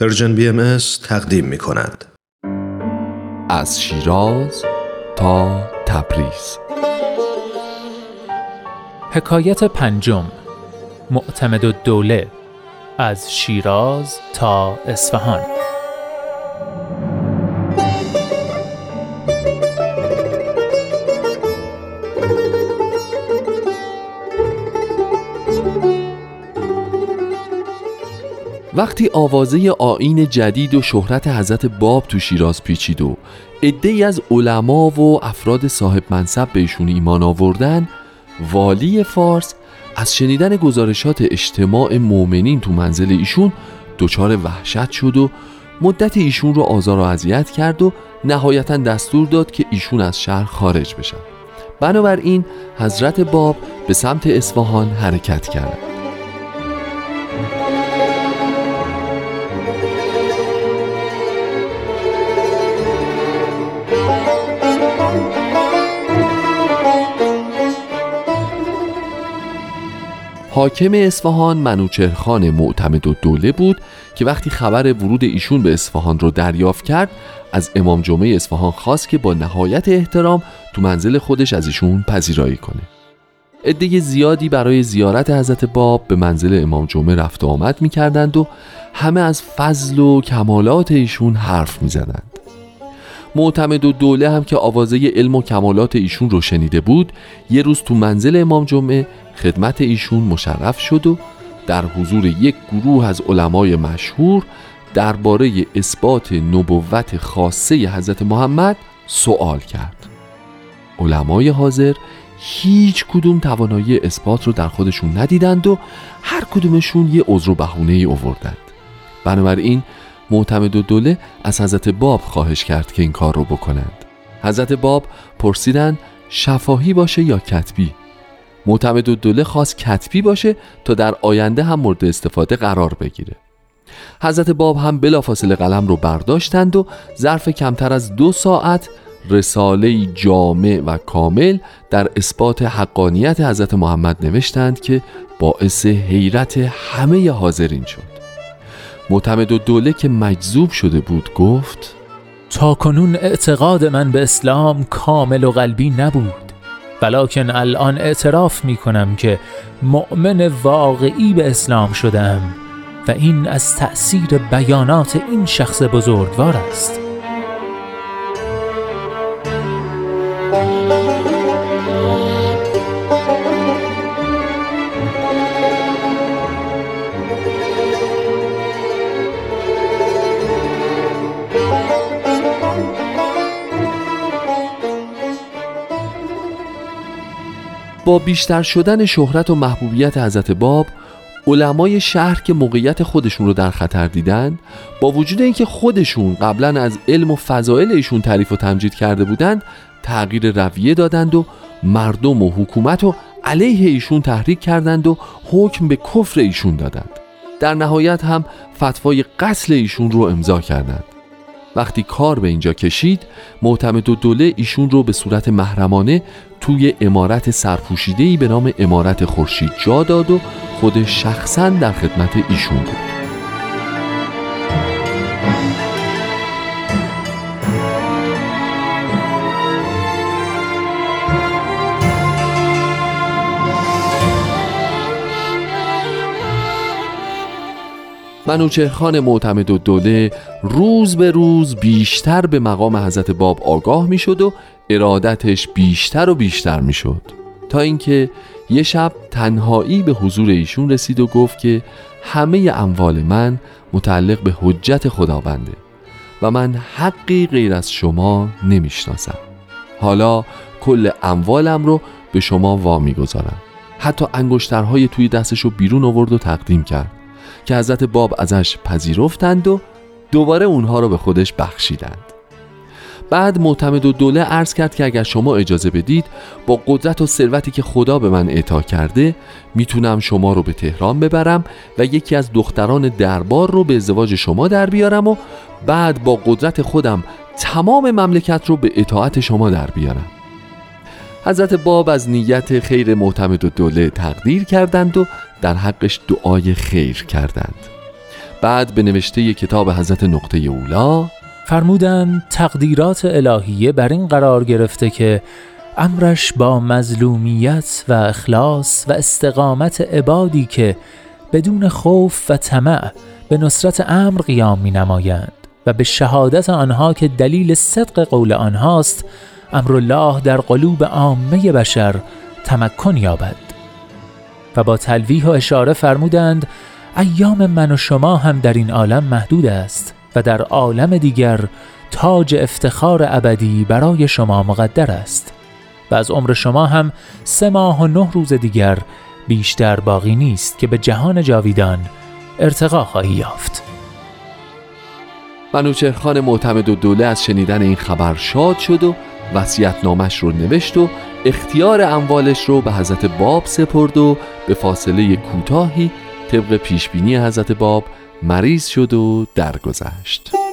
پرژن بی ام تقدیم می کند. از شیراز تا تبریز. حکایت پنجم. معتمد و دوله از شیراز تا اصفهان. وقتی آوازه آین جدید و شهرت حضرت باب تو شیراز پیچید و ای از علما و افراد صاحب منصب بهشون ایمان آوردن والی فارس از شنیدن گزارشات اجتماع مؤمنین تو منزل ایشون دچار وحشت شد و مدت ایشون رو آزار و اذیت کرد و نهایتا دستور داد که ایشون از شهر خارج بشن. بنابراین حضرت باب به سمت اصفهان حرکت کرد. حاکم اصفهان منوچهرخان معتمد و دوله بود که وقتی خبر ورود ایشون به اصفهان رو دریافت کرد از امام جمعه اصفهان خواست که با نهایت احترام تو منزل خودش از ایشون پذیرایی کنه. عده زیادی برای زیارت حضرت باب به منزل امام جمعه رفت و آمد می‌کردند و همه از فضل و کمالات ایشون حرف می‌زدند. معتمد و دوله هم که آوازه علم و کمالات ایشون رو شنیده بود یه روز تو منزل امام جمعه خدمت ایشون مشرف شد و در حضور یک گروه از علمای مشهور درباره اثبات نبوت خاصه حضرت محمد سوال کرد. علمای حاضر هیچ کدوم توانایی اثبات رو در خودشون ندیدند و هر کدومشون یه عذر و بهونه ای آوردند. بنابراین معتمد و دوله از حضرت باب خواهش کرد که این کار رو بکنند. حضرت باب پرسیدن شفاهی باشه یا کتبی؟ معتمد و دوله خواست کتبی باشه تا در آینده هم مورد استفاده قرار بگیره. حضرت باب هم بلافاصله قلم رو برداشتند و ظرف کمتر از دو ساعت رساله جامع و کامل در اثبات حقانیت حضرت محمد نوشتند که باعث حیرت همه حاضرین شد. معتمد و دوله که مجذوب شده بود گفت تا کنون اعتقاد من به اسلام کامل و قلبی نبود ولیکن الان اعتراف می کنم که مؤمن واقعی به اسلام شدم و این از تأثیر بیانات این شخص بزرگوار است. با بیشتر شدن شهرت و محبوبیت حضرت باب علمای شهر که موقعیت خودشون رو در خطر دیدن با وجود اینکه خودشون قبلا از علم و فضائل ایشون تعریف و تمجید کرده بودند تغییر رویه دادند و مردم و حکومت و علیه ایشون تحریک کردند و حکم به کفر ایشون دادند. در نهایت هم فتوای قتل ایشون رو امضا کردند. وقتی کار به اینجا کشید معتمد و دوله ایشون رو به صورت محرمانه توی امارت سرپوشیده‌ای به نام امارت خورشید جا داد و خود شخصا در خدمت ایشون بود. منوچهرخان معتمد و دوله روز به روز بیشتر به مقام حضرت باب آگاه می شد و ارادتش بیشتر و بیشتر می شد تا اینکه یه شب تنهایی به حضور ایشون رسید و گفت که همه اموال من متعلق به حجت خداونده و من حقی غیر از شما نمی‌شناسم. حالا کل اموالم رو به شما وامی گذارم حتی انگشترهای توی دستش رو بیرون آورد و تقدیم کرد که حضرت باب ازش پذیرفتند و دوباره اونها رو به خودش بخشیدند. بعد معتمد و دوله عرض کرد که اگر شما اجازه بدید با قدرت و ثروتی که خدا به من اعطا کرده می‌تونم شما رو به تهران ببرم و یکی از دختران دربار رو به ازدواج شما در بیارم و بعد با قدرت خودم تمام مملکت رو به اطاعت شما در بیارم. حضرت باب از نیت خیر معتمد و دوله تقدیر کردند و در حقش دعای خیر کردند. بعد به نوشته کتاب حضرت نقطه اولا فرمودند تقدیرات الهیه بر این قرار گرفته که امرش با مظلومیت و اخلاص و استقامت عبادی که بدون خوف و طمع به نصرت امر قیام می نمایند و به شهادت آنها که دلیل صدق قول آنهاست امر الله در قلوب عامه بشر تمکن یابد. و با تلویح و اشاره فرمودند ایام من و شما هم در این عالم محدود است و در عالم دیگر تاج افتخار ابدی برای شما مقدر است و از عمر شما هم سه ماه و نه روز دیگر بیشتر باقی نیست که به جهان جاویدان ارتقا خواهی یافت. منوچهرخان معتمد و دوله از شنیدن این خبر شاد شد و نامش رو نوشت و اختیار اموالش رو به حضرت باب سپرد و به فاصله کوتاهی طبق پیشبینی حضرت باب مریض شد و درگذشت.